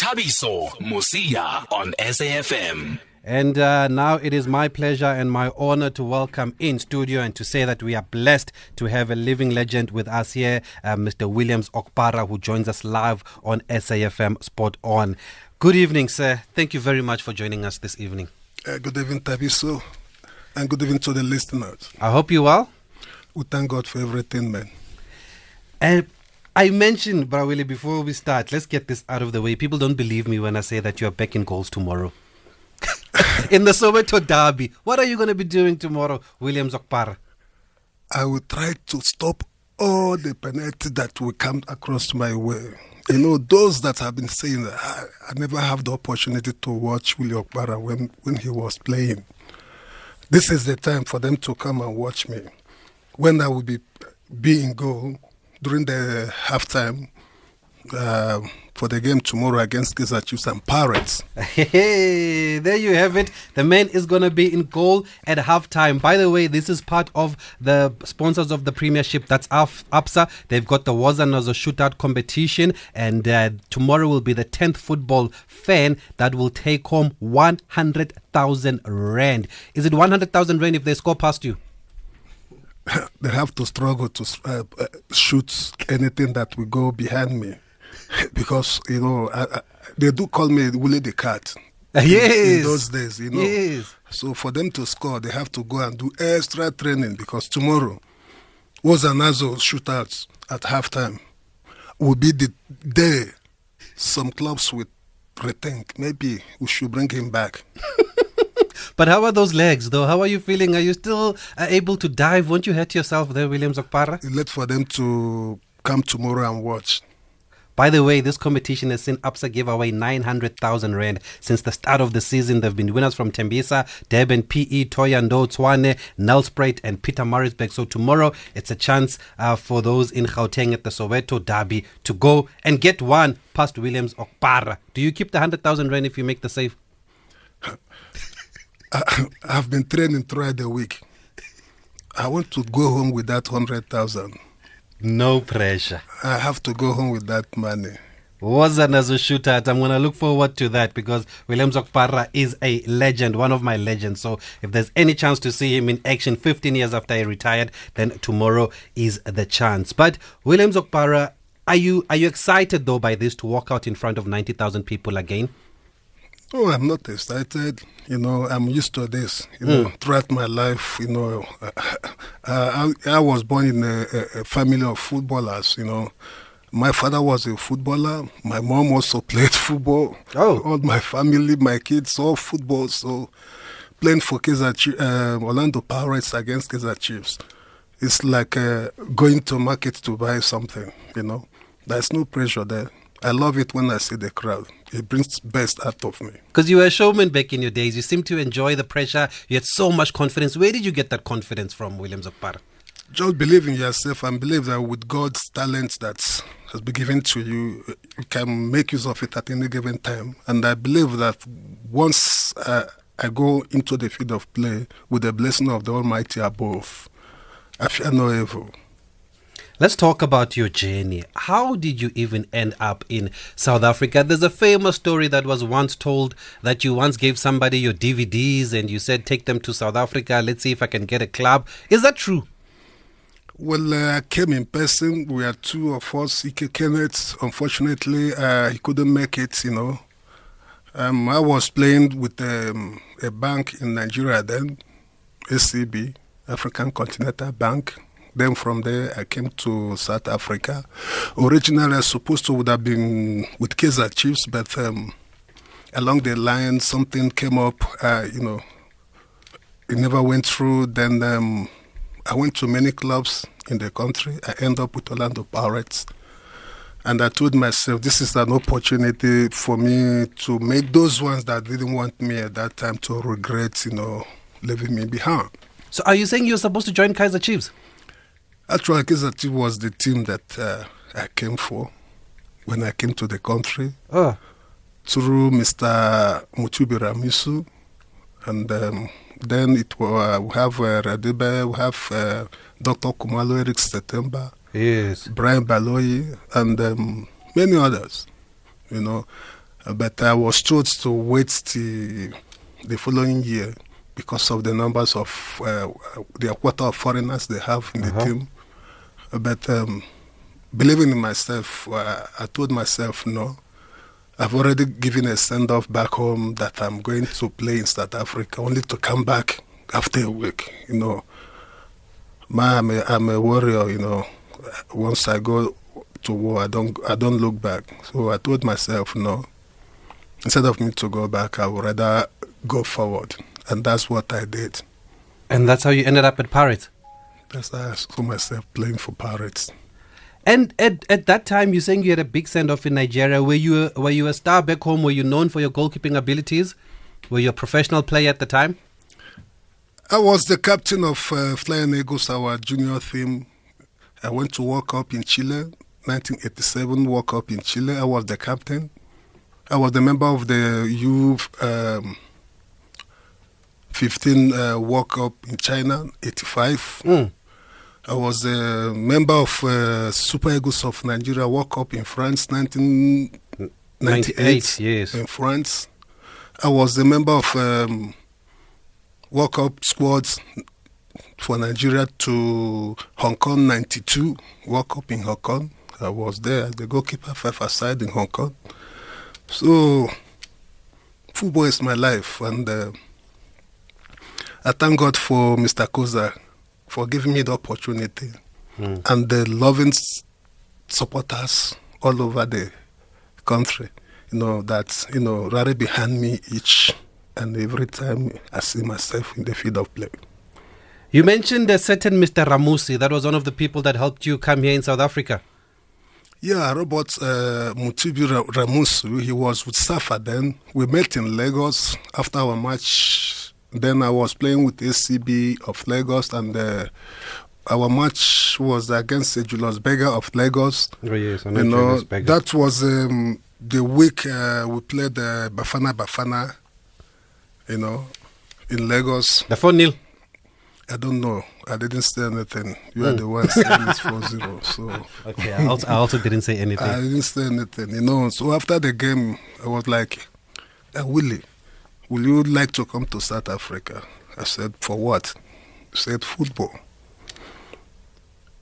Thabiso Mosia on SAFM. And uh, now it is my pleasure and my honor to welcome in studio and to say that we are blessed to have a living legend with us here, uh, Mr. Williams Okpara, who joins us live on SAFM Sport On. Good evening, sir. Thank you very much for joining us this evening. Uh, good evening, Thabiso, and good evening to the listeners. I hope you're well. We thank God for everything, man. And I mentioned, Brawili, before we start, let's get this out of the way. People don't believe me when I say that you're back in goals tomorrow. in the Soweto Derby. What are you going to be doing tomorrow, Williams Okpara? I will try to stop all the penalties that will come across my way. You know, those that have been saying that I, I never have the opportunity to watch Willie Okpara when, when he was playing. This is the time for them to come and watch me. When I will be, be in goal during the halftime, uh, for the game tomorrow against Kaizer Chiefs and Pirates. Hey, there you have it. The man is going to be in goal at halftime. By the way, this is part of the sponsors of the Premiership. That's Af- Absa. They've got the Wazanazo shootout competition, and uh, tomorrow will be the 10th football fan that will take home 100,000 Rand. Is it 100,000 Rand if they score past you? they have to struggle to uh, uh, shoot anything that will go behind me because you know I, I, they do call me Willie the Cat. yes. In, in those days, you know. Yes. So for them to score, they have to go and do extra training because tomorrow was another shootout at halftime. Will be the day some clubs will rethink. Maybe we should bring him back. But how are those legs, though? How are you feeling? Are you still uh, able to dive? Won't you hurt yourself there, Williams Okpara? Let for them to come tomorrow and watch. By the way, this competition has seen Absa give away 900,000 Rand since the start of the season. There have been winners from Tembisa, Durban, PE, Thohoyandou, Tshwane, Nelspruit, and Pietermaritzburg. So tomorrow, it's a chance uh, for those in Gauteng at the Soweto Derby to go and get one past Williams Okpara. Do you keep the 100,000 Rand if you make the save? I, I've been training throughout the week. I want to go home with that 100,000. No pressure. I have to go home with that money. Wazan as a shootout. I'm going to look forward to that because Williams Okpara is a legend, one of my legends. So if there's any chance to see him in action 15 years after he retired, then tomorrow is the chance. But Williams Okpara, are you are you excited though by this to walk out in front of 90,000 people again? Oh, I'm not excited. You know, I'm used to this. You know, throughout my life, you know, uh, I, I was born in a, a family of footballers. You know, my father was a footballer. My mom also played football. Oh. all my family, my kids, all football. So, playing for Kaizer, Chi- uh, Orlando Pirates against Kaizer Chiefs, it's like uh, going to market to buy something. You know, there's no pressure there. I love it when I see the crowd. It brings best out of me. Because you were a showman back in your days. You seem to enjoy the pressure. You had so much confidence. Where did you get that confidence from, Williams Okpara? Just believe in yourself and believe that with God's talent that has been given to you, you can make use of it at any given time. And I believe that once uh, I go into the field of play with the blessing of the Almighty above, I fear no evil. Let's talk about your journey. How did you even end up in South Africa? There's a famous story that was once told that you once gave somebody your DVDs and you said, Take them to South Africa. Let's see if I can get a club. Is that true? Well, uh, I came in person. We are two of us. Ike Kenneth, unfortunately, uh, he couldn't make it, you know. Um, I was playing with um, a bank in Nigeria then, ACB, African Continental Bank. Then from there, I came to South Africa. Originally, I was supposed to would have been with Kaizer Chiefs, but um, along the line, something came up, uh, you know, it never went through. Then um, I went to many clubs in the country. I ended up with Orlando Pirates. And I told myself, this is an opportunity for me to make those ones that didn't want me at that time to regret, you know, leaving me behind. So are you saying you're supposed to join Kaizer Chiefs? Actually, Kaizer was the team that uh, I came for when I came to the country Oh, through Mr. Mutubi Ramisu. And um, then it uh, we have uh, Radebe, we have uh, Dr. Khumalo Eric September. yes. Brian Baloyi, and um, many others. You know, Uh, but I was told to wait till the following year because of the numbers of uh, the quarter of foreigners they have in the Uh-huh. team. But um, believing in myself, uh, I told myself, no, I've already given a send off back home that I'm going to play in South Africa, only to come back after a week. You know, my, I'm, a, I'm a warrior. You know, once I go to war, I don't I don't look back. So I told myself, no. Instead of me to go back, I would rather go forward, and that's what I did. And that's how you ended up at Pirates. That's I saw myself playing for Pirates. And at, at that time, you're saying you had a big send off in Nigeria. Were you were you a star back home? Were you known for your goalkeeping abilities? Were you a professional player at the time? I was the captain of uh, Flying Eagles, our junior team. I went to World Cup in Chile, 1987 World Cup in Chile. I was the captain. I was the member of the U um, 15 uh, World Cup in China, 85. Mm. I was a member of uh, Super Eagles of Nigeria World Cup in France, 1998 98, yes. in France. I was a member of um, World Cup squads for Nigeria to Hong Kong 92 World Cup in Hong Kong. I was there as the goalkeeper, five aside in Hong Kong. So, football is my life, and uh, I thank God for Mr. Khoza for giving me the opportunity Mm. and the loving supporters all over the country. You know that you know rally behind me each and every time I see myself in the field of play. You mentioned a certain Mr. Ramusi. That was one of the people that helped you come here in South Africa. Yeah, Robert uh, Mutubi Ra- Ramusu, he was with Safa then. We met in Lagos after our match. Then I was playing with ACB of Lagos, and uh, our match was against Julius Berger of Lagos. Oh, yes, I you know, that was um, the week uh, we played uh, Bafana Bafana, you know, in Lagos. The 4 0. I don't know. I didn't say anything. You are the one saying it's 4 0. So. Okay, I also, I also didn't say anything. I didn't say anything, you know. So after the game, I was like, uh, Willie, will you like to come to South Africa? I said, for what? He said, football.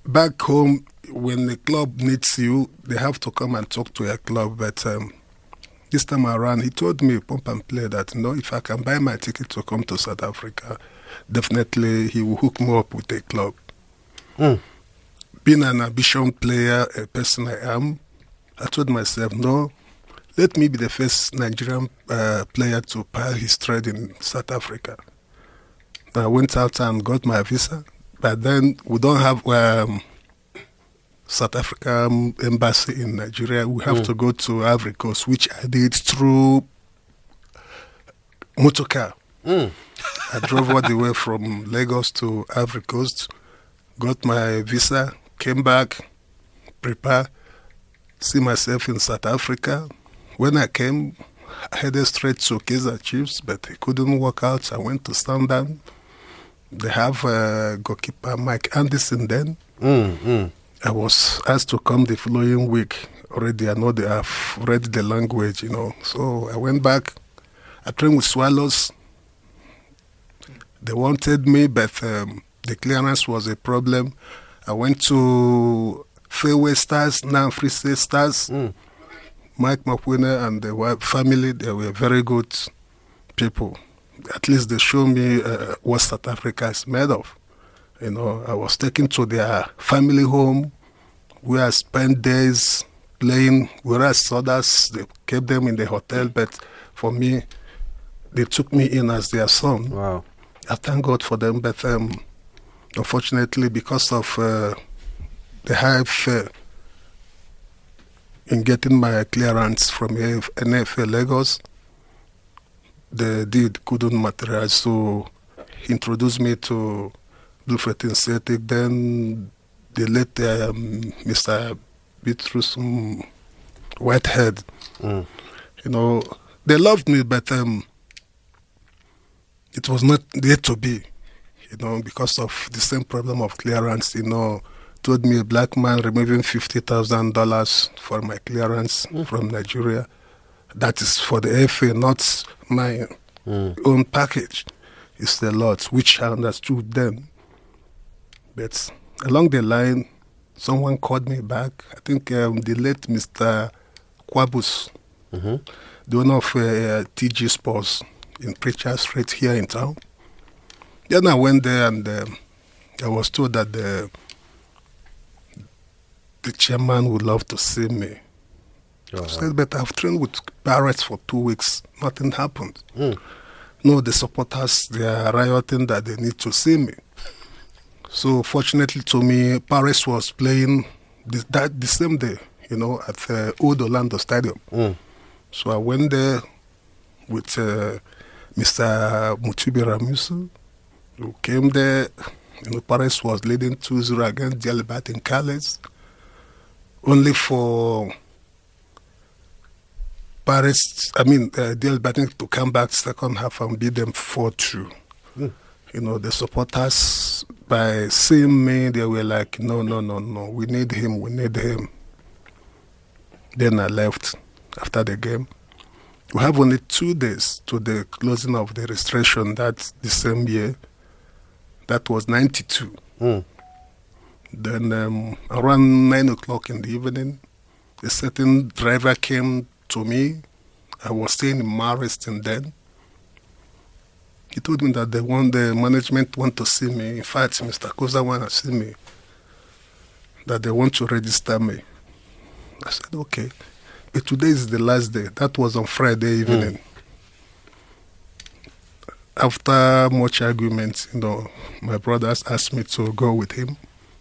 Back home, when the club needs you, they have to come and talk to your club. But um, this time around, he told me, pump and play, that, you know, if I can buy my ticket to come to South Africa, definitely he will hook me up with a club Mm. being an ambition player, a person I am, I told myself, no, let me be the first Nigerian uh, player to pile his trade in South Africa. I went out and got my visa, but then we don't have um, South African embassy in Nigeria. We have Mm. to go to Ivory Coast, which I did through motorcar. Mm. I drove all the way from Lagos to Ivory Coast, got my visa, came back, prepare, see myself in South Africa. When I came, I headed straight to Kaizer Chiefs, but it couldn't work out. I went to Standard. They have uh, goalkeeper Mike Anderson then. Mm. Mm. I was asked to come the following week. Already, I know they have read the language, you know. So I went back. I trained with Swallows. They wanted me, but um, the clearance was a problem. I went to Fairway Stars, now Free State Stars. Mm. Mike McWinner and the wife, family, they were very good people. At least they showed me uh, what South Africa is made of. You know, I was taken to their family home where I spent days playing, whereas others, they kept them in the hotel, but for me, they took me in as their son. Wow. I thank God for them, but um, unfortunately, because of uh, the high fare in getting my clearance from NFL Lagos, the deed couldn't materialize. So he introduced me to Bluefet Celtic. Then they let um, Mr. Beatrice um, Whitehead, Mm. you know, they loved me, but um, it was not there to be, you know, because of the same problem of clearance, you know. Told me a black man removing fifty thousand dollars for my clearance from Nigeria. that is for the FA, not my own package. It's a lot, which I understood then. But along the line, someone called me back. I think um, the late Mr. Kwabus, the owner of uh, TG Sports in Pritchard Street here in town. Then I went there and um I was told that the the chairman would love to see me. I said, but I've trained with Barrett for two weeks. Nothing happened. Hmm. No, the supporters, they are rioting that they need to see me. So fortunately to me, Pirates was playing the, that, the same day, you know, at the Old Orlando Stadium. Hmm. So I went there with uh, Mr. Mutubi Ramusu, who came there. You know, Pirates was leading 2-0 against Dialbat in Calais, only for Pirates, I mean, uh, Dialbat to come back second half and beat them 4-2 you know, the supporters, by seeing me, they were like, no, no, no, no, we need him, we need him. Then I left after the game. We have only two days to the closing of the registration that the same year. That was 92. Then um, around 9 o'clock in the evening, a certain driver came to me. I was staying in Mariston then. He told me that they want the management want to see me. In fact, Mr. Khoza want to see me. That they want to register me. I said, okay. But today is the last day. That was on Friday evening. After much argument, you know, my brothers asked me to go with him.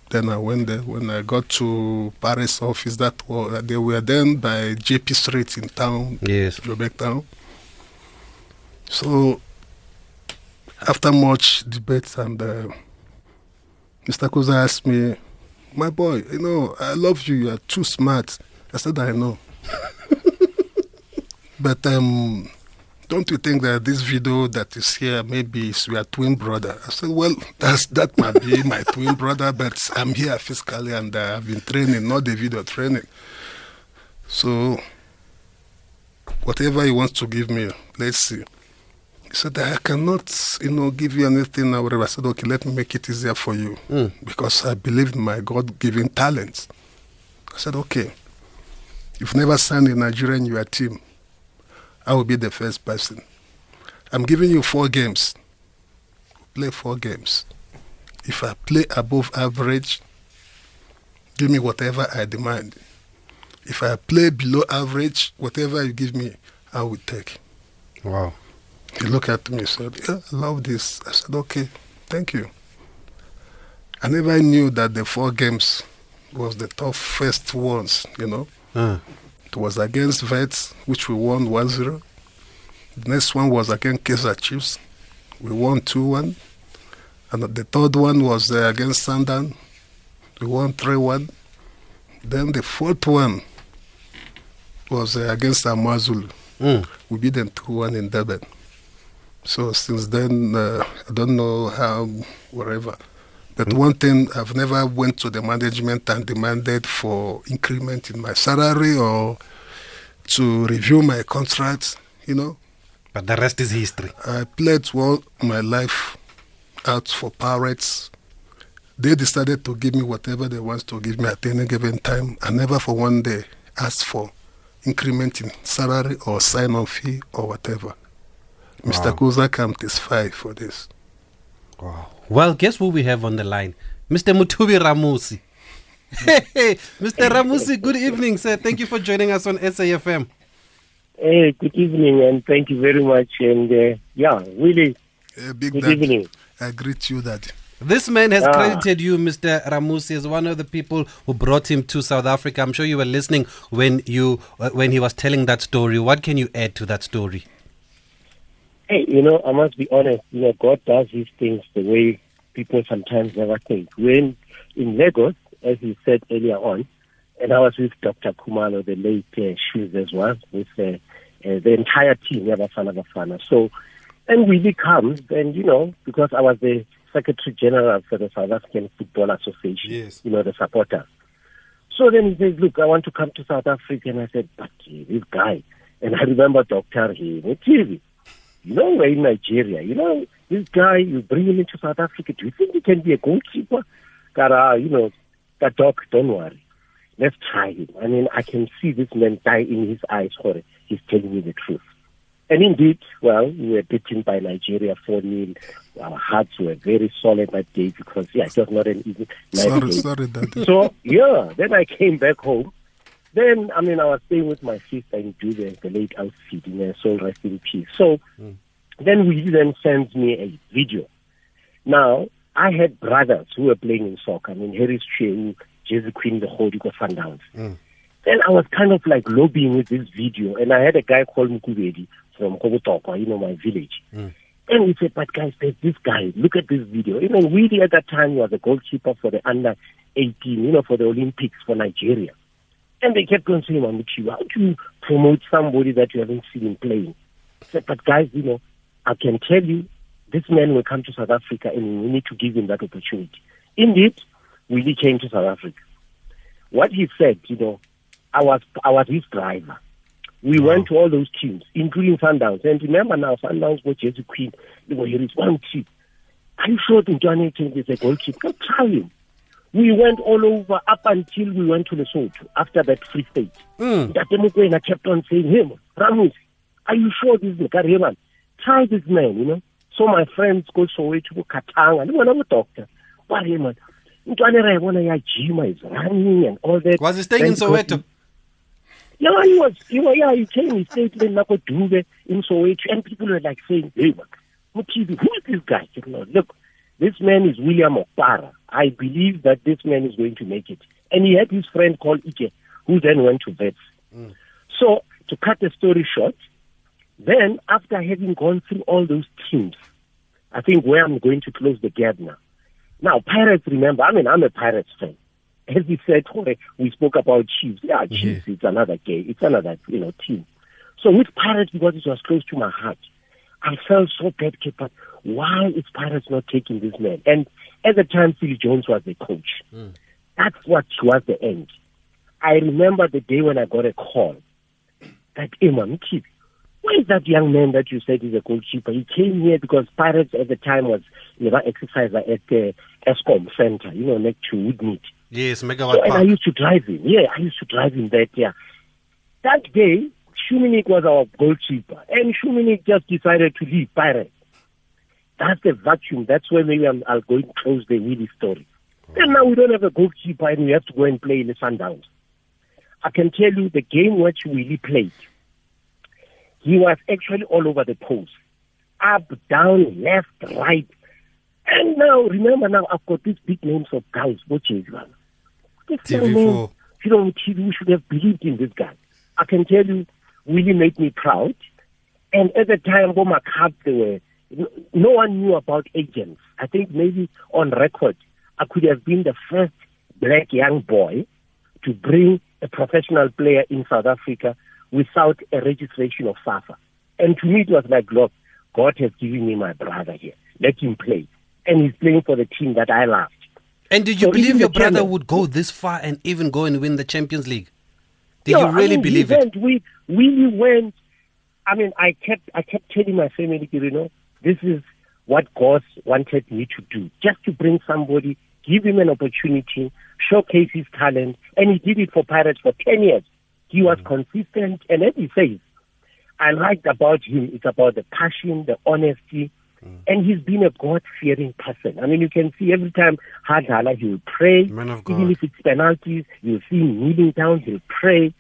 Then I went there. When I got to Pirates office, that was, they were then by JP Street in town, Yes. Joburg town. So after much debate and uh, Mr. Khoza asked me, my boy, you know, I love you. You are too smart. I said, I know. but um, don't you think that this video that is here maybe is your twin brother? I said, well, that's, that might be my twin brother, but I'm here physically and uh, I've been training, not the video training. So whatever he wants to give me, let's see. He said, I cannot, you know, give you anything or whatever. I said, okay, let me make it easier for you because I believe in my God-given talents. I said, okay, you've never signed a Nigerian in your team. I will be the first person. I'm giving you four games. Play four games. If I play above average, give me whatever I demand. If I play below average, whatever you give me, I will take. Wow. He looked at me and said, Yeah, I love this. I said, Okay, thank you. I never knew that the four games was the toughest ones, you know. Uh, was against Vets, which we won 1 0. The next one was against Kaizer Chiefs. We won 2 1. And the third one was uh, against Sandan. We won 3 1. Then the fourth one was uh, against Amazulu. mm. We beat them 2 1 in Durban. So since then, uh, I don't know how, whatever. But one thing, I've never went to the management and demanded for increment in my salary or to review my contract. You know, But the rest is history. I played all my life out for Pirates. They decided to give me whatever they want to give me at any given time. I never for one day asked for increment in salary or sign-on fee or whatever. Mr. Khoza can testify for this. Wow. Well, guess who we have on the line? Mr. Mutubi Ramusi. Hey, Mr. Ramusi, good evening, sir. Thank you for joining us on SAFM. Hey, good evening, and thank you very much. And uh, yeah, really, Uh, big good Daddy, evening. I greet you, that. This man has Ah. credited you, Mr. Ramusi, as one of the people who brought him to South Africa. I'm sure you were listening when you uh, when he was telling that story. What can you add to that story? Hey, you know, I must be honest. You know, God does these things the way people sometimes never think. When in Lagos, as you said earlier on, and I was with Dr. Khumalo, the late uh, Shoes as well, with uh, uh, the entire team, Yabafana Bafana. So, and we comes, and you know, because I was the Secretary General for the South African Football Association, Yes. you know, the supporters. So then he says, Look, I want to come to South Africa. And I said, But this guy, And I remember Dr. He TV. You know, we're in Nigeria. You know, this guy, you bring him into South Africa. Do you think he can be a goalkeeper? Kara, uh, you know, that doc, don't worry. Let's try him. I mean, I can see this man die in his eyes for it. He's telling me the truth. And indeed, well, we were beaten by Nigeria 4 0. Our hearts were very solid that day because, yeah, it was not an easy Sorry, day. sorry, Daddy. So, yeah, then I came back home. Then, I mean, I was staying with my sister in Dube, the late out feeding her soul rest in peace. So, hmm. then we then sends me a video. Now, I had brothers who were playing in soccer. I mean, Harris Choeu, Jesse Queen, the whole Duke Sundowns. Hmm. Then I was kind of like lobbying with this video, and I had a guy called Mukubedi from Kobutokwa, you know, my village. Hmm. And he said, but guys, there's this guy. Look at this video. You know, Willie at that time was a goalkeeper for the under 18, you know, for the Olympics for Nigeria. And they kept on saying, Mamuchi, how do you promote somebody that you haven't seen playing? Said, but guys, you know, I can tell you, this man will come to South Africa and we need to give him that opportunity. Indeed, Willie came to South Africa. What he said, you know, I was I was his driver. We went to all those teams, including Sundowns. And remember now, Sundowns were Jesse Queen. They were here is one team. Are you sure Johnny King is a goalkeeper? Go try him. We went all over up until we went to Lesotho after that free state. Mm. That Mukwena kept on saying, Hey, man, Ramos, are you sure this is the guy? Hey, man, try this man, you know. So my friends go Soweto, go Katanga, and one of the doctor. But hey, man, Ntwana ra bona ya gym is running and all that. Was he staying in Soweto? yeah, he was. You know, yeah, he came. He stayed in Nako Dube in Soweto, and people were like saying, "Hey, man, who is this guy?" Said, "No, look, this man is William Okpara. I believe that this man is going to make it." And he had his friend called Ike, who then went to vets. Mm. So, to cut the story short, then after having gone through all those teams, I think where I'm going to close the gap now. Now, Pirates, remember, I mean, I'm a Pirates fan. As we said, we spoke about Chiefs. Yeah, mm-hmm. Chiefs, it's another game. It's another, you know, team. So with Pirates, because it was close to my heart, I felt so bad, but why is Pirates not taking this man? And at the time, Philly Jones was the coach. Hmm. That's what was the end. I remember the day when I got a call that, hey, man, kid, where is that young man that you said is a goalkeeper? He came here because Pirates at the time was never exerciser at the Eskom Center, you know, next to Woodmead. Yes, So, Megawatt and I used to drive him. Yeah, I used to drive him that yeah. That day, Shuminik was our goalkeeper, and Shuminik just decided to leave Pirates. That's the vacuum. That's where maybe I'm, I'll go and close the Willie story. And now we don't have a goalkeeper, and we have to go and play in the Sundowns. I can tell you the game which Willie played, he was actually all over the post. Up, down, left, right. And now, remember now, I've got these big names of guys, which is one. This young man, TV4. you know, TV, we should have believed in this guy. I can tell you, Willie made me proud. And at the time, Boma Cup, they were, no one knew about agents. I think maybe on record, I could have been the first black young boy to bring a professional player in South Africa without a registration of SAFA. And to me, it was like, look, God has given me my brother here. Let him play. And he's playing for the team that I loved. And did you So believe your brother would go this far and even go and win the Champions League? Did Yeah, you really I mean, believe we it? went, We we went. I mean, I kept I kept telling my family, you know, this is what God wanted me to do, just to bring somebody, give him an opportunity, showcase his talent, and he did it for Pirates for ten years. He was consistent, and as he says, I liked about him, it's about the passion, the honesty, and he's been a God fearing person. I mean, you can see every time Hadala, he will pray, even if it's penalties, you'll see him kneeling down, he'll pray.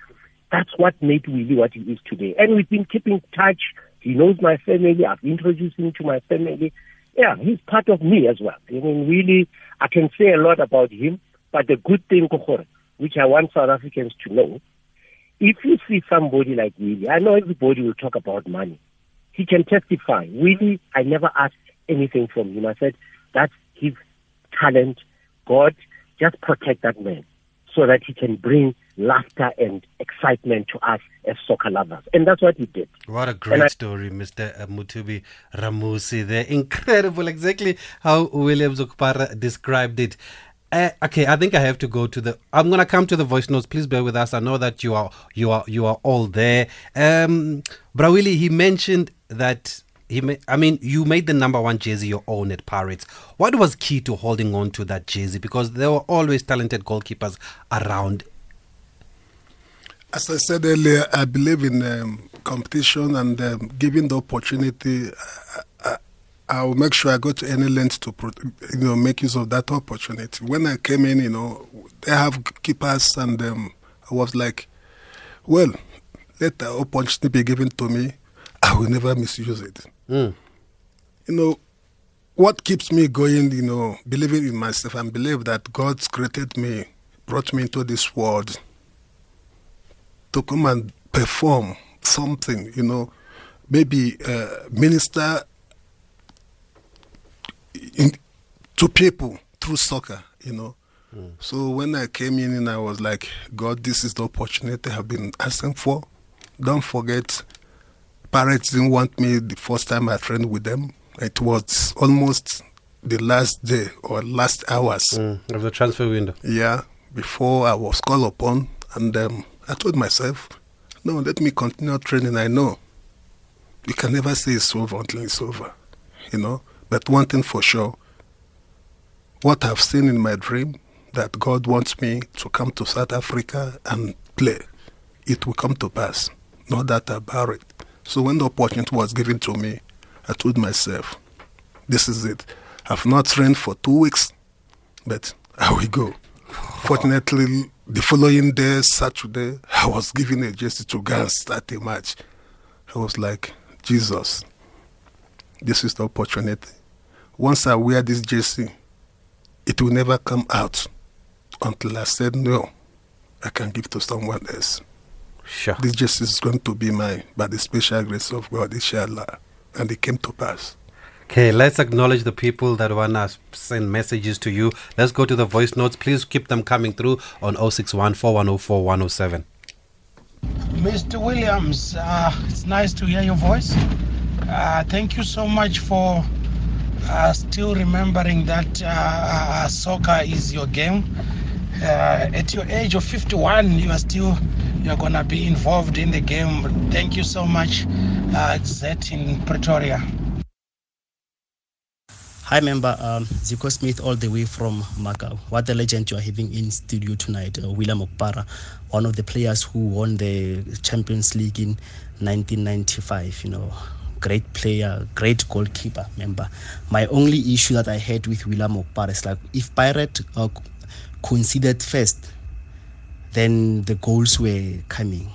That's what made Willie what he is today. And we've been keeping touch. He knows my family. I've introduced him to my family. Yeah, he's part of me as well. I mean, really, I can say a lot about him. But the good thing, which I want South Africans to know, if you see somebody like Willie, I know everybody will talk about money. He can testify. Willie, I never asked anything from him. I said, that's his talent. God, just protect that man so that he can bring laughter and excitement to us as soccer lovers. And that's what he did. What a great I- story, Mr. Mutubi Ramusi. They're incredible, exactly how William Zokpara described it. Uh, okay, I think I have to go to the. I'm gonna come to the voice notes. Please bear with us. I know that you are you are you are all there. Um, Brawili, he mentioned that he. Ma- I mean, you made the number one jersey your own at Pirates. What was key to holding on to that jersey? Because there were always talented goalkeepers around. As I said earlier, I believe in um, competition and um, giving the opportunity. I, I, I will make sure I go to any length to pro- you know make use of that opportunity. When I came in, you know, they have keepers, and um, I was like, well, let the opportunity be given to me. I will never misuse it. Mm. You know, what keeps me going, you know, believing in myself and believe that God's created me, brought me into this world to come and perform something, you know, maybe uh, minister in, to people through soccer, you know. So when I came in and I was like, God, this is the opportunity I've been asking for. Don't forget, parents didn't want me the first time I trained with them. It was almost the last day or last hours. Mm, of the transfer window. Yeah, before I was called upon, and um, I told myself, no, let me continue training. I know you can never say it's over until it's over, you know. But one thing for sure, what I've seen in my dream, that God wants me to come to South Africa and play, it will come to pass. No doubt about it. So when the opportunity was given to me, I told myself, this is it. I've not trained for two weeks, but I will go. Fortunately, the following day, Saturday, I was given a jersey to go and start a match. I was like, Jesus, this is the opportunity. Once I wear this jersey, it will never come out until I said, no, I can give to someone else. Sure. This jersey is going to be mine by the special grace of God, inshallah. And it came to pass. Okay, let's acknowledge the people that want to send messages to you. Let's go to the voice notes. Please keep them coming through on 061 4104 Mr. Williams, uh, it's nice to hear your voice. Uh, thank you so much for uh, still remembering that uh, soccer is your game. Uh, at your age of 51, you are still you're gonna be involved in the game. Thank you so much, uh, Zet in Pretoria. Hi, member um, Zico Smith, all the way from Macau. What a legend you are having in studio tonight, uh, William Okpara, one of the players who won the Champions League in 1995. You know, great player, great goalkeeper. Member, my only issue that I had with William Okpara is like if Pirate uh, first, then the goals were coming.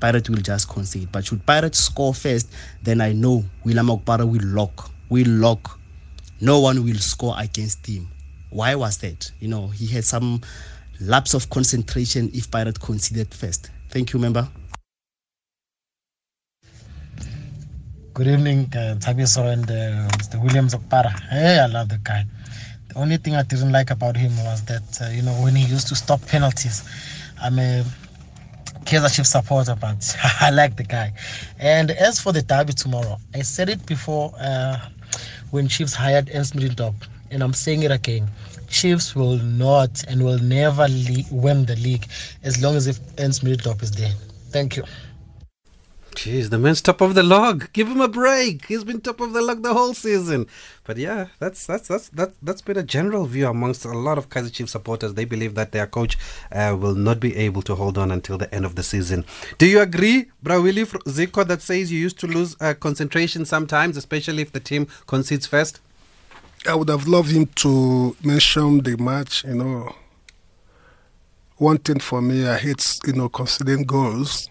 Pirate will just concede, but should Pirate score first, then I know William Okpara will lock, will lock no one will score against him. Why was that? You know, he had some lapse of concentration if Pirate conceded first. Thank you, member. Good evening, uh, Thabiso and uh, Mr. Williams Okpara. Hey, I love the guy. The only thing I didn't like about him was that, uh, you know, when he used to stop penalties, I'm a Kaizer Chief supporter, but I like the guy. And as for the derby tomorrow, I said it before uh, when Chiefs hired Ernst Middendorp, and I'm saying it again. Chiefs will not and will never le- win the league as long as if Ernst Middendorp is there. Thank you. Jeez, the man's top of the log. Give him a break. He's been top of the log the whole season. But yeah, that's that's that's that, that's been a general view amongst a lot of Kaizer Chiefs supporters. They believe that their coach uh, will not be able to hold on until the end of the season. Do you agree, Brawili Zico, that says you used to lose uh, concentration sometimes, especially if the team concedes first? I would have loved him to mention the match, you know. One thing for me, I hate, you know, conceding goals,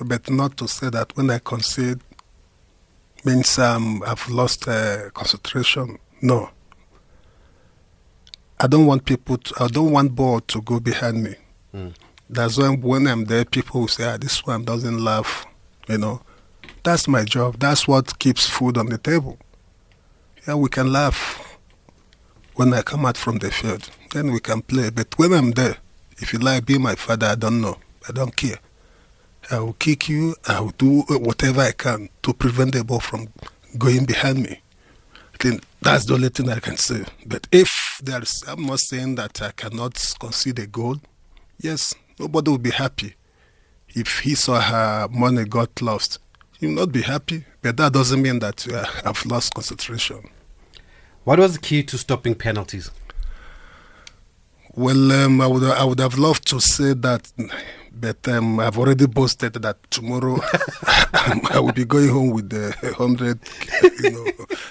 but not to say that when I concede means um, I've lost uh, concentration. No. I don't want people to, I don't want ball to go behind me. That's when when I'm there, people will say, ah, this one doesn't laugh, you know. That's my job. That's what keeps food on the table. Yeah, we can laugh when I come out from the field. Then we can play. But when I'm there, if you like be my father, I don't know. I don't care. I will kick you. I will do whatever I can to prevent the ball from going behind me. At thing. That's the only thing I can say. But if there's, I'm not saying that I cannot concede a goal. Yes, nobody will be happy if he saw her money got lost. You will not be happy, but that doesn't mean that uh, I've lost concentration. What was the key to stopping penalties? Well, um, I would I would have loved to say that, but um, I've already boasted that tomorrow I will be going home with the hundred. You know,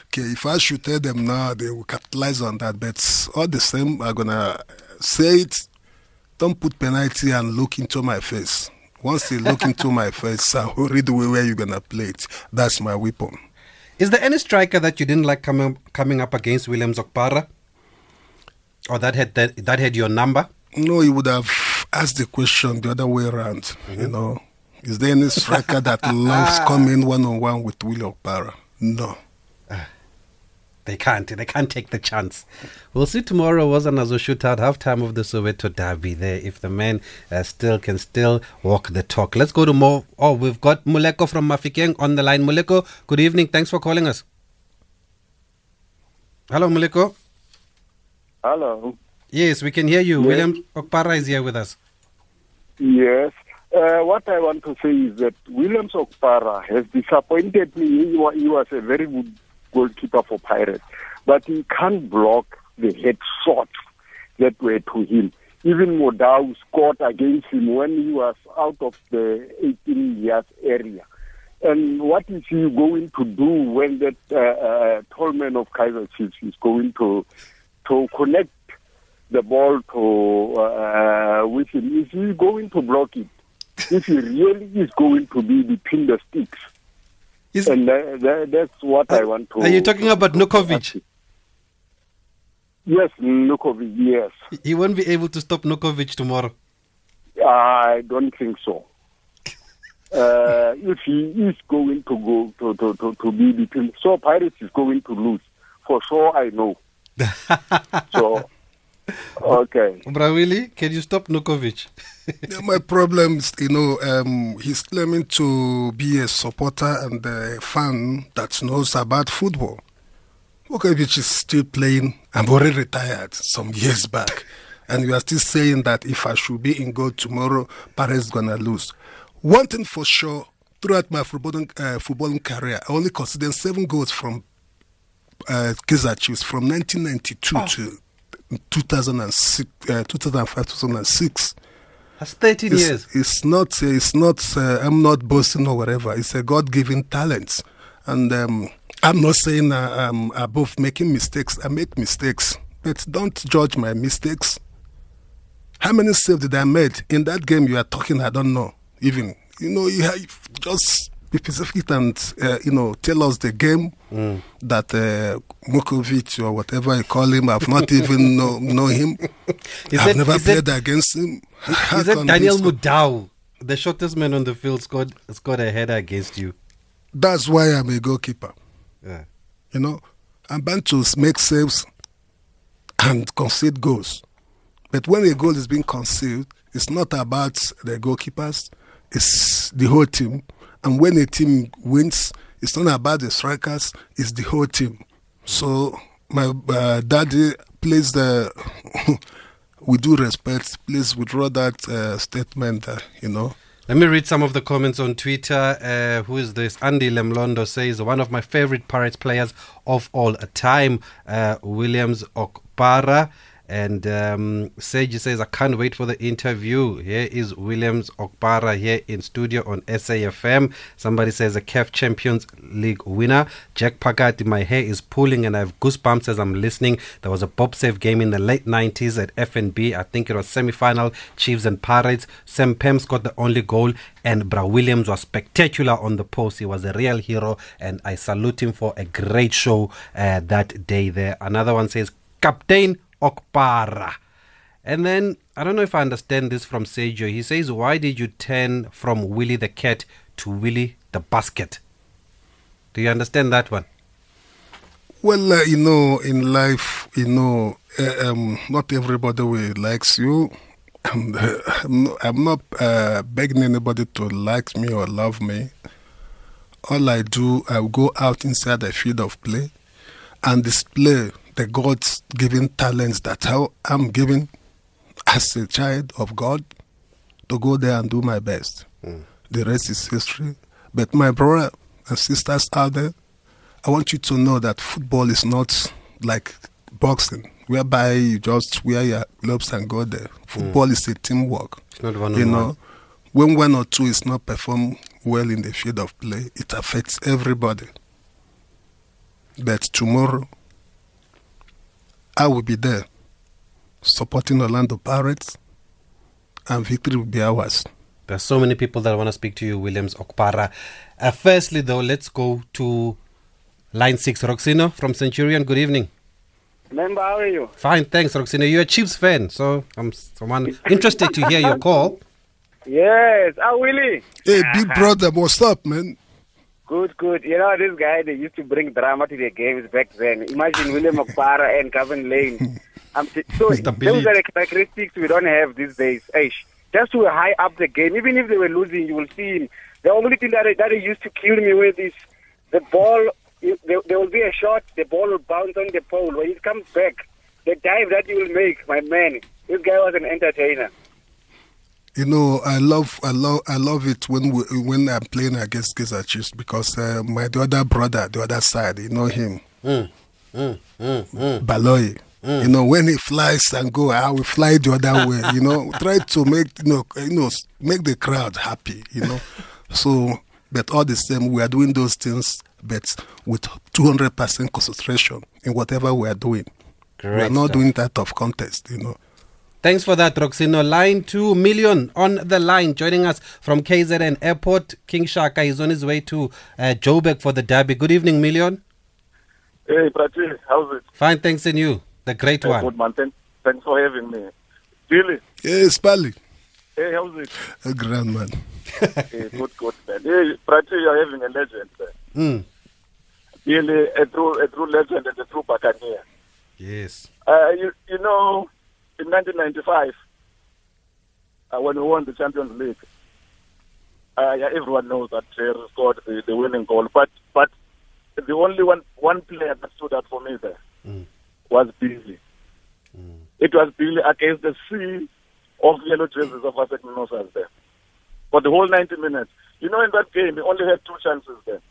okay. If I should tell them now, they will capitalize on that. But all the same, I'm gonna say it. Don't put penalty and look into my face. Once they look into my face, I will read the way where you're gonna play it. That's my weapon. Is there any striker that you didn't like coming coming up against Williams Okpara? Or that had that, that had your number? No, he would have asked the question the other way around. Mm-hmm. You know, is there any striker that loves coming one on one with Willie Okpara? No. Uh, they can't. They can't take the chance. We'll see tomorrow. Was another shootout halftime of the Soweto derby there. If the men uh, still can still walk the talk. Let's go to more. Oh, we've got Muleko from Mafikeng on the line. Muleko, good evening. Thanks for calling us. Hello, Muleko. Hello. Yes, we can hear you. Yes. William Okpara is here with us. Yes. Uh, what I want to say is that Williams Okpara has disappointed me. He, he was a very good goalkeeper for Pirates, but he can't block the head shots that were to him. Even Modau scored against him when he was out of the 18 years area. And what is he going to do when that uh, uh, tall man of Kaizer Chiefs is going to to connect the ball to uh, with him. Is he going to block it? if he really is going to be between the sticks. Is, and that, that, that's what uh, I want to. Are you talking about Nurkovic? Yes, Nurkovic, yes. He won't be able to stop Nurkovic tomorrow. I don't think so. uh, if he is going to go to, to, to, to be between, so Pirates is going to lose. For sure, I know. so, okay. Brawili, can you stop Nurkovic? yeah, my problem is, you know, um, he's claiming to be a supporter and a fan that knows about football. Nurkovic is still playing. I'm already retired some years back. And you are still saying that if I should be in goal tomorrow, Pirates is going to lose. One thing for sure, throughout my footballing, uh, footballing career, I only considered seven goals from uh, Kaizer Chiefs from 1992 oh. to 2006, uh, 2005, 2006. That's 13 it's, years. It's not, it's not, uh, I'm not boasting or whatever. It's a God given talent. And um, I'm not saying uh, I'm above making mistakes. I make mistakes. But don't judge my mistakes. How many saves did I make in that game you are talking? I don't know. Even, you know, you have just be specific and uh, you know tell us the game mm. that uh, Mukovic or whatever you call him. I've not even know, know him. Is I've it, never played it, against him. Is it Daniel Modau, the shortest man on the field, scored scored a header against you? That's why I'm a goalkeeper. Yeah. You know, I'm bound to make saves and concede goals. But when a goal is being conceded, it's not about the goalkeepers, it's the whole team. And when a team wins, it's not about the strikers, it's the whole team. So my uh, daddy plays the, with due respect, please withdraw that uh, statement, uh, you know. Let me read some of the comments on Twitter. Uh, who is this? Andy Lemlondo says, one of my favorite Pirates players of all time, uh, Williams Okpara. And um, Sage says, I can't wait for the interview. Here is Williams Okpara here in studio on SAFM. Somebody says, a CAF Champions League winner. Jack Pagat, my hair is pulling and I have goosebumps as I'm listening. There was a Bob Save game in the late 90s at FNB. I think it was semi final, Chiefs and Pirates. Sam Pem's got the only goal and Bra Williams was spectacular on the post. He was a real hero and I salute him for a great show uh, that day there. Another one says, Captain Okpara. And then, I don't know if I understand this from Sergio. He says, Why did you turn from Willie the cat to Willie the basket? Do you understand that one? Well, uh, you know, in life, you know, uh, um, not everybody will likes you. And, uh, I'm not, I'm not uh, begging anybody to like me or love me. All I do, I go out inside the field of play and display the God's given talents that I'm given as a child of God to go there and do my best. Mm. The rest is history. But my brother and sisters out there, I want you to know that football is not like boxing, whereby you just wear your gloves and go there. Mm. Football is a teamwork. It's not one You on know, one. when one or two is not perform well in the field of play, it affects everybody. But tomorrow, I will be there supporting Orlando Pirates, and victory will be ours. There are so many people that want to speak to you, Williams Okpara. Uh, firstly, though, let's go to line six. Roxino from Centurion, good evening. Member, how are you? Fine, thanks, Roxino. You're a Chiefs fan, so I'm someone interested to hear your call. Yes. Ah, Willie. Hey, big brother, what's up, man? Good, good. You know, this guy, they used to bring drama to the games back then. Imagine William Okpara and Kevin Lane. I'm so those are the characteristics we don't have these days. Aish, just to high up the game, even if they were losing, you will see him. The only thing that, that he used to kill me with is the ball. There, there will be a shot, the ball will bounce on the pole. When it comes back, the dive that you will make, my man, this guy was an entertainer. You know, I love, I love, I love it when we, when I'm playing against Kaizer Chiefs because uh, my the other brother, the other side, you know him, Mm, mm, mm, mm. Baloyi. You know, when he flies and go, I will fly the other way. You know, try to make you know, you know, make the crowd happy. You know, so but all the same, we are doing those things, but with two hundred percent concentration in whatever we are doing. we are not doing that of contest. You know. Thanks for that, Roxino. Line 2 million on the line. Joining us from KZN Airport, King Shaka is on his way to uh, Joburg for the derby. Good evening, Million. Hey, Prati, how's it? Fine, thanks, and you. The great Hey, one. Good man. Thank- Thanks for having me. Billy, Yes, Pali, hey, how's it? a grand man. hey, good, good, man. Hey, Prati, you're having a legend, man. Mm. Billy, a true, a true legend and a true Buccaneer. Yes. Uh, you, you know, in 1995, uh, when we won the Champions League, uh, yeah, everyone knows that Jerry scored the, the winning goal. But but the only one one player that stood out for me there Mm. was Billy. It was Billy against the sea of yellow jerseys of ASEC Mimosas there. For the whole 90 minutes. You know, in that game, he only had two chances there.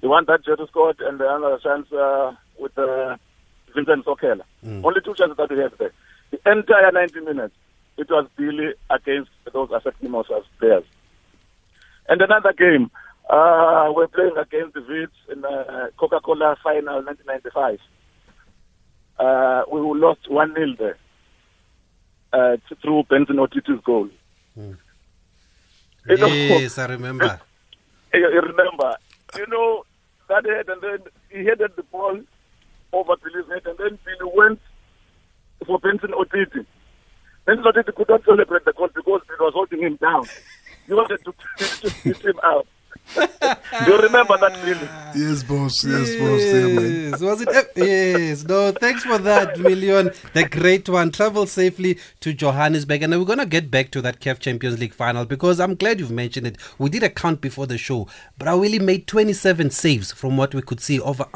The one that Jerry scored and the other chance uh, with uh, Vincent Sokela. Mm. Only two chances that he had there. The entire 90 minutes, it was Billy against those ASEC Mimosas players. And another game, uh, we're playing against the Vids in uh, Coca-Cola final 1995. Uh, we lost 1 0 there uh, through Benson Otiti's goal. You know- Yes, I remember. you, you remember, you know, that head and then he headed the ball over Billy's head and then Billy went for Benson Otiti. Benson Otiti could not celebrate the goal because it was holding him down. He wanted to, to hit him out. Do you remember that, Billy? Yes, boss. Yes, boss. Yeah. Yes, was it? ep- Yes, no, thanks for that, Million. The great one. Travel safely to Johannesburg. And we're going to get back to that CAF Champions League final because I'm glad you've mentioned it. We did a count before the show, but I really made 27 saves from what we could see over.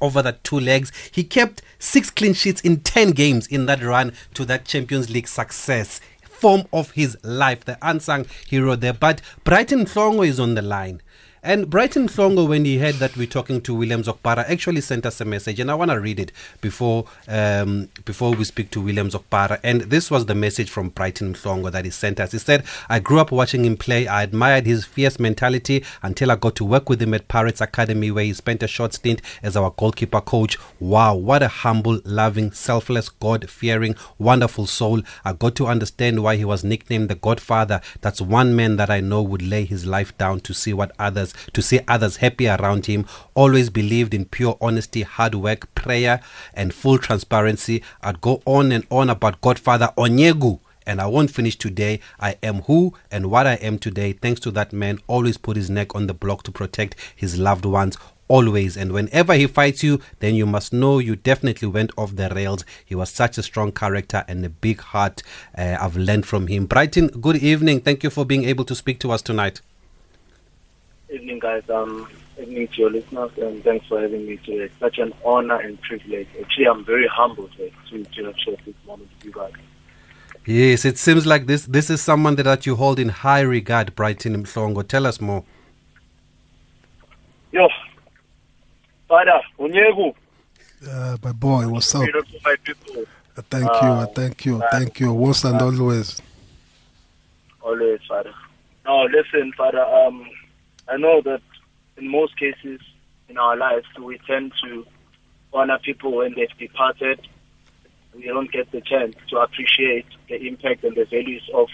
Over the two legs, he kept six clean sheets in 10 games in that run to that Champions League success form of his life, the unsung hero there. But Brighton Mhlongo is on the line. And Brighton Mhlongo, when he heard that we're talking to Williams Okpara, actually sent us a message, and I want to read it before um, before we speak to Williams Okpara. And this was the message from Brighton Mhlongo that he sent us. He said, "I grew up watching him play. I admired his fierce mentality until I got to work with him at Pirates Academy, where he spent a short stint as our goalkeeper coach. Wow, what a humble, loving, selfless, God-fearing, wonderful soul. I got to understand why he was nicknamed the Godfather. That's one man that I know would lay his life down to see what others to see others happy around him. Always believed in pure honesty, hard work, prayer, and full transparency. I'd go on and on about Godfather Onyegu. And I won't finish today. I am who and what I am today, thanks to that man. Always put his neck on the block to protect his loved ones always and whenever he fights you then you must know you definitely went off the rails he was such a strong character and a big heart uh, i've learned from him brighton good evening thank you for being able to speak to us tonight Evening, guys. Um, evening to your listeners, and thanks for having me today. It's such an honor and privilege. Actually, I'm very humbled eh, to, to have shared this moment with you guys. Yes, it seems like this this is someone that you hold in high regard, Brighton Mhlongo. Tell us more. Yo, Father, Onyegu. Uh, my boy, what's up? Freedom to my people. Uh, thank you, uh, thank you, thank you. Once and always. Always, Father. No, listen, Father. Um, I know that in most cases in our lives, we tend to honor people when they've departed. We don't get the chance to appreciate the impact and the values of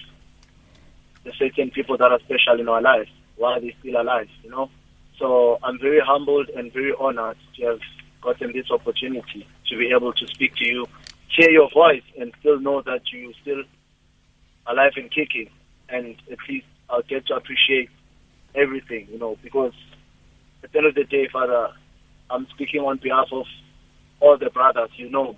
the certain people that are special in our lives while they're still alive, you know. So I'm very humbled and very honored to have gotten this opportunity to be able to speak to you, hear your voice, and still know that you're still alive and kicking. And at least I'll get to appreciate everything, you know, because at the end of the day, Father, I'm speaking on behalf of all the brothers, you know,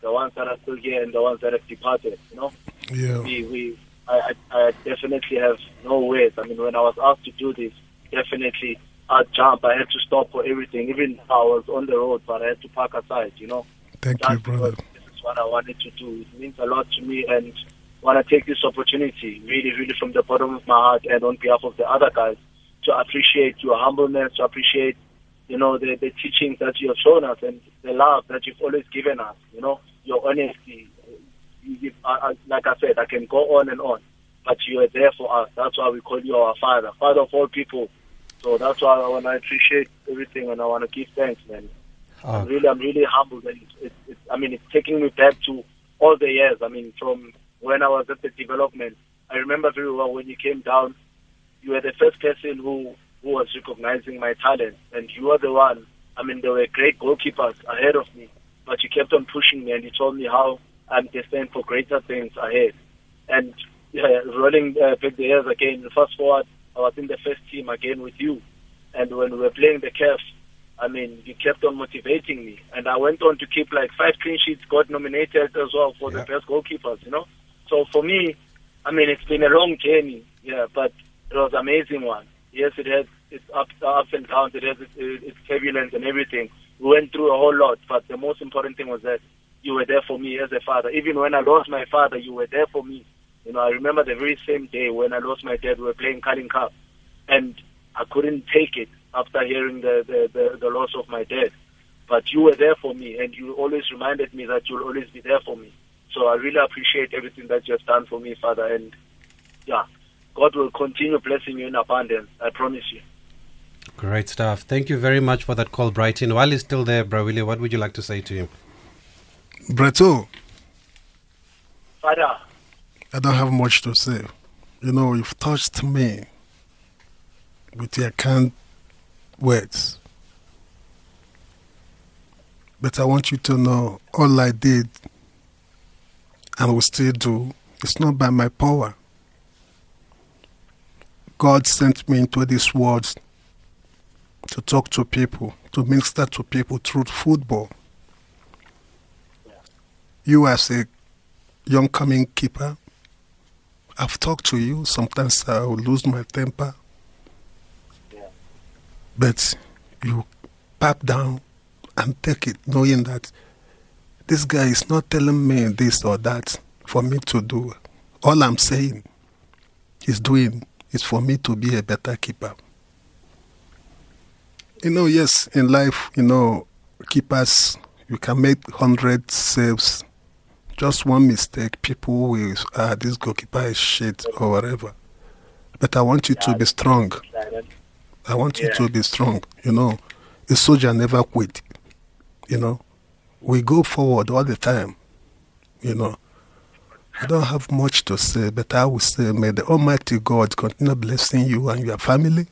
the ones that are still here and the ones that have departed, you know. Yeah. We, we, I, I, definitely have no words. I mean, when I was asked to do this, definitely I jump. I had to stop for everything. Even I was on the road, but I had to park aside, you know. Thank Just you, brother. This is what I wanted to do. It means a lot to me and want to take this opportunity, really, really from the bottom of my heart and on behalf of the other guys, to appreciate your humbleness, to appreciate, you know, the, the teachings that you have shown us and the love that you've always given us, you know, your honesty. You, I, I, like I said, I can go on and on, but you are there for us. That's why we call you our Father, Father of all people. So that's why I want to appreciate everything and I want to give thanks, man. Ah. I'm really, I'm really humbled. And it's, it's, it's, I mean, it's taking me back to all the years. I mean, from when I was at the development, I remember very well when you came down. You were the first person who who was recognizing my talent, and you were the one. I mean, there were great goalkeepers ahead of me, but you kept on pushing me, and you told me how I'm destined for greater things ahead. And yeah, rolling uh, back the years again, fast forward, I was in the first team again with you, and when we were playing the CAF, I mean, you kept on motivating me, and I went on to keep like five clean sheets, got nominated as well for the best goalkeepers, you know. So for me, I mean, it's been a long journey, yeah, but it was an amazing one. Yes, it had its ups, ups and downs, it has its, its turbulence and everything. We went through a whole lot, but the most important thing was that you were there for me as a father. Even when I lost my father, you were there for me. You know, I remember the very same day when I lost my dad, we were playing Carling Cup, and I couldn't take it after hearing the, the, the, the loss of my dad. But you were there for me, and you always reminded me that you'll always be there for me. So I really appreciate everything that you have done for me, Father. And yeah, God will continue blessing you in abundance. I promise you. Great stuff. Thank you very much for that call, Brighton. While he's still there, Brawili, what would you like to say to him? Breto, Father, I don't have much to say. You know, you've touched me with your kind words. But I want you to know all I did and will still do It's not by my power. God sent me into this world to talk to people, to minister to people through football. You, as a young coming keeper, I've talked to you. Sometimes I will lose my temper. But you pop down and take it, knowing that this guy is not telling me this or that for me to do. All I'm saying he's doing is for me to be a better keeper. You know, yes, in life, you know, keepers, you can make 100 saves. Just one mistake, people will, ah, this goalkeeper is shit or whatever. But I want you to be strong. I want you to be strong. You know, a soldier never quit. You know, we go forward all the time. You know, I don't have much to say, but I will say, may the Almighty God continue blessing you and your family.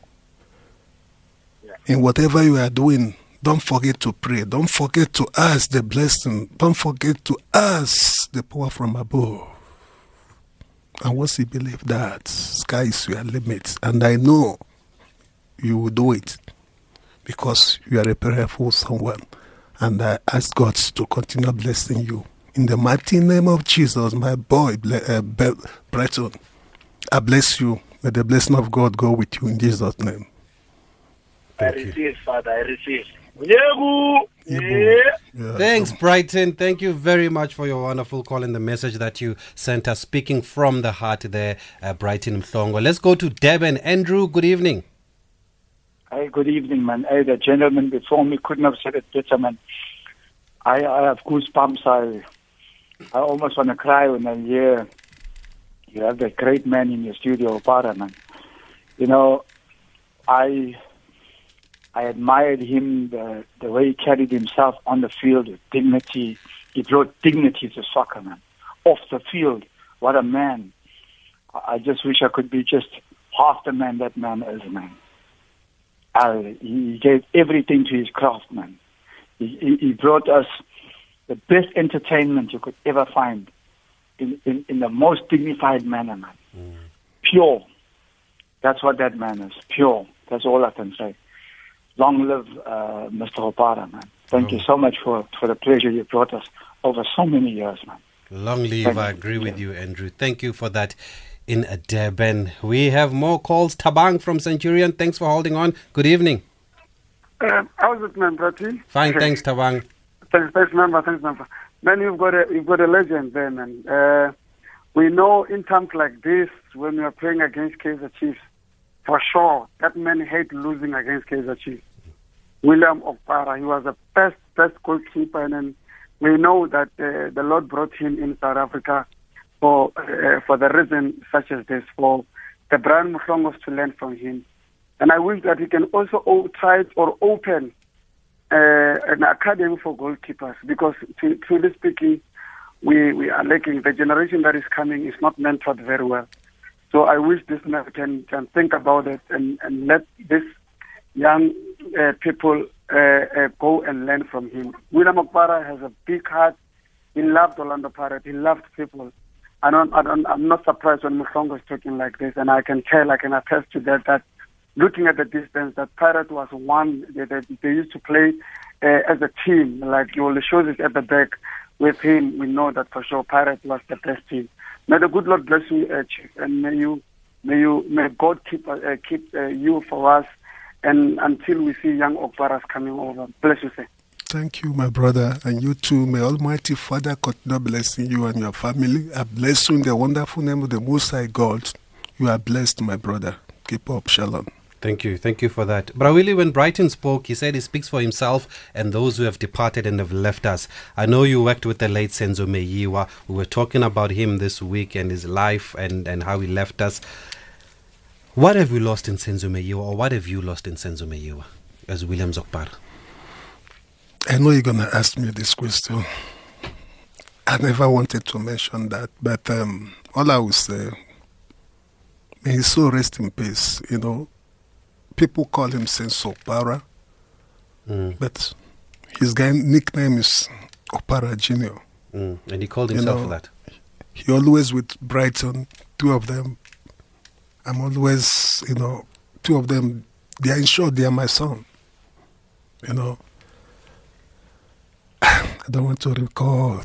In whatever you are doing, don't forget to pray. Don't forget to ask the blessing. Don't forget to ask the power from above. And once you believe that, sky is your limit. And I know you will do it because you are a prayerful someone. And I ask God to continue blessing you. In the mighty name of Jesus, my boy, uh, Breton, I bless you. May the blessing of God go with you in Jesus' name. I receive, Father. I receive. Yebo. Yeah. Thanks, Brighton. Thank you very much for your wonderful call and the message that you sent us. Speaking from the heart there, uh, Brighton Mhlongo. Let's go to Durban. Andrew, good evening. Hi, good evening, man. Hey, the gentleman before me couldn't have said it better, man. I, I have goosebumps. I, I almost want to cry when I hear you have that great man in your studio, Para, man. You know, I I admired him, the, the way he carried himself on the field with dignity. He brought dignity to soccer, man. Off the field, what a man. I just wish I could be just half the man that man is, man. Uh, he gave everything to his craft, man. He, he, brought us the best entertainment you could ever find in, in, in the most dignified manner, man. Pure. That's what that man is. Pure. That's all I can say. Long live uh, Mr. Opara, man. Thank you so much for, for the pleasure you brought us over so many years, man. Long live. Thank I you. agree with you, Andrew. Thank you for that. In Durban, we have more calls. Tabang from Centurion. Thanks for holding on. Good evening. Uh, how's it, man, Brati? Fine, thanks, Tabang. Thanks, thanks, member. Thanks, member. Man, you've got a you've got a legend there, man. Uh, we know in times like this, when we are playing against Kaizer Chiefs, for sure that man hate losing against Kaizer Chiefs. William Okpara, he was the best best goalkeeper, and then we know that uh, the Lord brought him in South Africa for uh, for the reason such as this, for the Brian Mhlongos to learn from him. And I wish that he can also try or open uh, an academy for goalkeepers because, truly speaking, we, we are lacking. The generation that is coming is not mentored very well. So I wish this man can, can think about it and, and let this young uh, people uh, uh, go and learn from him. William Okpara has a big heart. He loved Orlando Pirates. He loved people. I don't, I don't, I'm not surprised when Musongo is talking like this, and I can tell, I can attest to that, that looking at the distance, that Pirate was one, they, they, they used to play uh, as a team, like Yoli shows it at the back. With him, we know that for sure Pirate was the best team. May the good Lord bless you, uh, Chief, and may you, may you, may God keep, uh, keep uh, you for us, and until we see young Okparas coming over. Bless you, sir. Thank you, my brother, and you too. May Almighty Father continue blessing you and your family. I bless you in the wonderful name of the Most High God. You are blessed, my brother. Keep up, Shalom. Thank you. Thank you for that. Brawili, when Brighton spoke, he said he speaks for himself and those who have departed and have left us. I know you worked with the late Senzo Meyiwa. We were talking about him this week and his life and, and how he left us. What have we lost in Senzo Meyiwa or what have you lost in Senzo Meyiwa as Williams Okpara? I know you're going to ask me this question. I never wanted to mention that, but um, all I will say, may soul rest in peace. You know, people call him Senzo Opara, but his guy nickname is Opara Junior. Mm. And he called You himself know, that. He always with Brighton, two of them. I'm always, you know, two of them. They are insured. They are my son. You know, I don't want to recall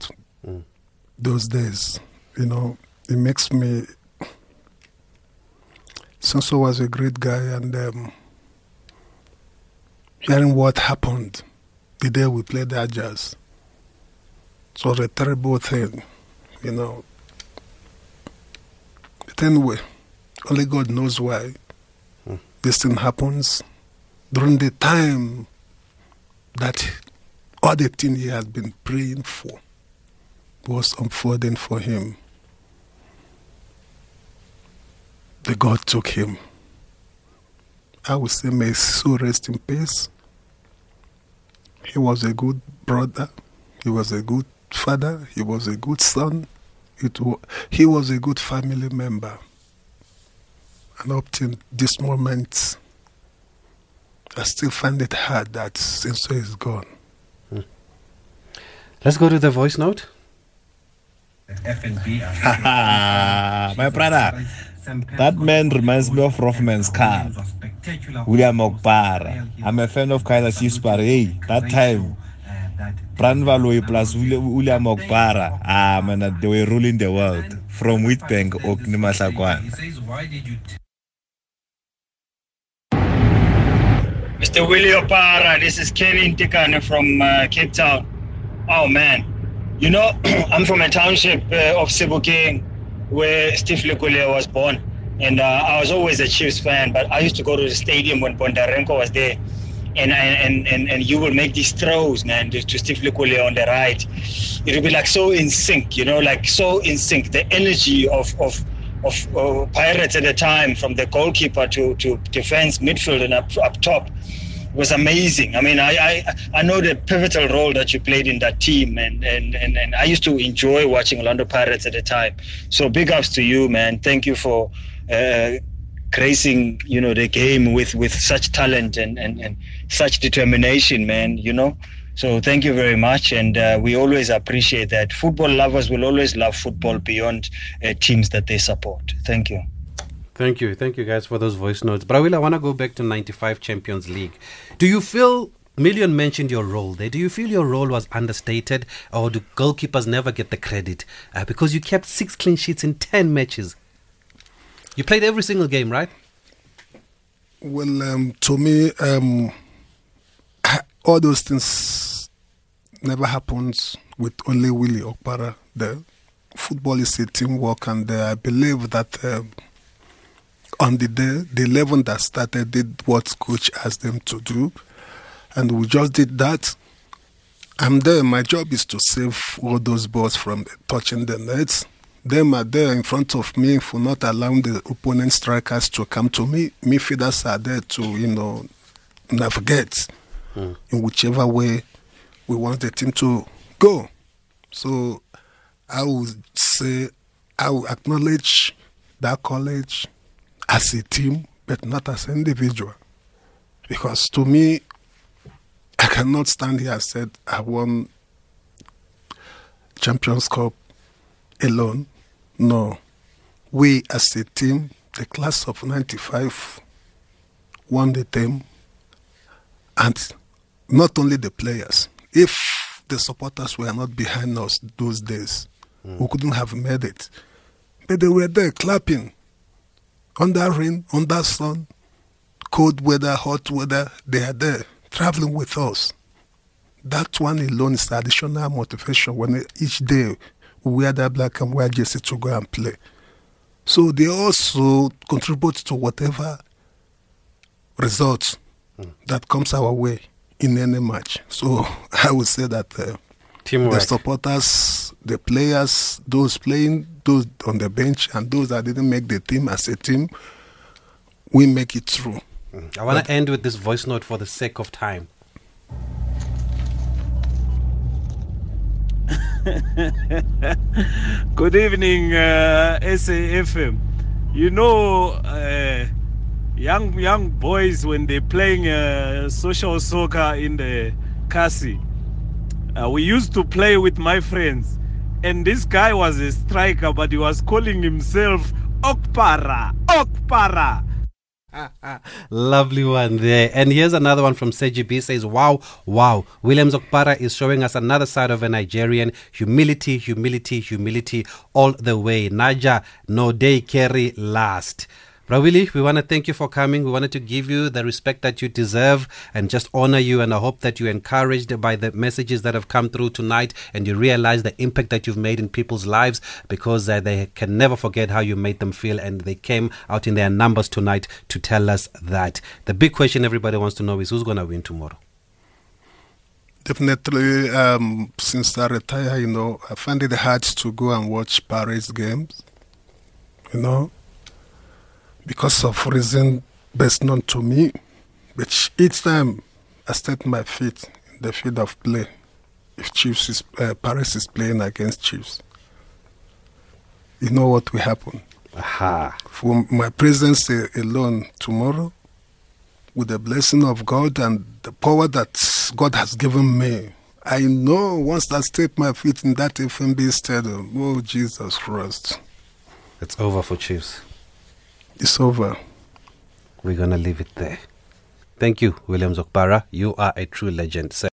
those days. You know, it makes me. Senzo was a great guy, and um, hearing what happened the day we played that jazz, it was a terrible thing, you know. But anyway, only God knows why this thing happens during the time that all the thing he has been praying for was unfolding for him. The God took him. I would say, may his soul rest in peace. He was a good brother. He was a good father. He was a good son. It he was a good family member. And up to this moment, I still find it hard that Senzo is gone. Let's go to the voice note. My brother, that man reminds me of Rothman's car. William Okpara. I'm a fan of Kaizer Chiefs, but hey, that time, Branvaloi plus Willi- William Okpara, ah man, they were ruling the world from Witbank, Oknimahlakwan. Mr. Willie Opara, this is Kevin Tikane from uh, Cape Town. Oh man, you know, I'm from a township uh, of Sebokeng where Steve Lekoelea was born. And uh, I was always a Chiefs fan, but I used to go to the stadium when Bondarenko was there. And, and, and, and you will make these throws, man, to, Steve Lekoelea on the right. It will be like so in sync, you know, like so in sync. The energy of, of, of Pirates at the time, from the goalkeeper to, to defense, midfield, and up, up top, was amazing. I mean, I, I I know the pivotal role that you played in that team, and and and, and I used to enjoy watching Orlando Pirates at the time. So big ups to you, man. Thank you for uh, gracing you know the game with with such talent and and and such determination, man. You know. So thank you very much, and uh, we always appreciate that. Football lovers will always love football beyond uh, teams that they support. Thank you. Thank you. Thank you guys for those voice notes. But I will I want to go back to 95 Champions League. Do you feel Million mentioned your role there. Do you feel your role was understated or do goalkeepers never get the credit? Uh, because you kept six clean sheets in 10 matches. You played every single game, right? Well, um, to me, um, all those things never happens with only Willie Okpara. The football is a teamwork, and uh, I believe that uh, on the day, the 11 that started did what coach asked them to do, and we just did that. I'm there. My job is to save all those balls from touching the nets. Them are there in front of me for not allowing the opponent strikers to come to me. Midfielders are there to, you know, navigate Mm. in whichever way we want the team to go. So I would say I will acknowledge that college as a team, but not as an individual. Because to me, I cannot stand here and say I won Champions Cup alone. No. We as a team, the class of 95, won the team. And not only the players, if the supporters were not behind us those days, we hmm. couldn't have made it. But they were there clapping under rain, under sun, cold weather, hot weather. They are there traveling with us. That one alone is additional motivation when each day we wear that black and white jersey to go and play. So they also contribute to whatever results that comes our way in any match. So I would say that uh, the supporters, the players, those playing, those on the bench, and those that didn't make the team as a team, we make it through. I want to end with this voice note for the sake of time. Good evening, uh, SAFM. You know, uh, young young boys when they're playing uh, social soccer in the Kasi, uh, we used to play with my friends, and this guy was a striker, but he was calling himself Okpara, Okpara. Lovely one there. And here's another one from Seji B says, Wow, wow. Williams Okpara is showing us another side of a Nigerian. Humility, humility, humility all the way. Naija, no day carry last. Rawili, we want to thank you for coming. We wanted to give you the respect that you deserve and just honor you. And I hope that you're encouraged by the messages that have come through tonight and you realize the impact that you've made in people's lives because uh, they can never forget how you made them feel. And they came out in their numbers tonight to tell us that. The big question everybody wants to know is who's going to win tomorrow? Definitely, um, since I retire, you know, I find it hard to go and watch Paris games, you know, because of reason best known to me. But each time I step my feet in the field of play, if Chiefs is, uh, Paris is playing against Chiefs, you know what will happen. Aha. For my presence alone tomorrow, with the blessing of God and the power that God has given me, I know once I step my feet in that FNB stadium, oh Jesus Christ, It's over for Chiefs. It's over. We're going to leave it there. Thank you, William Okpara. You are a true legend. sir.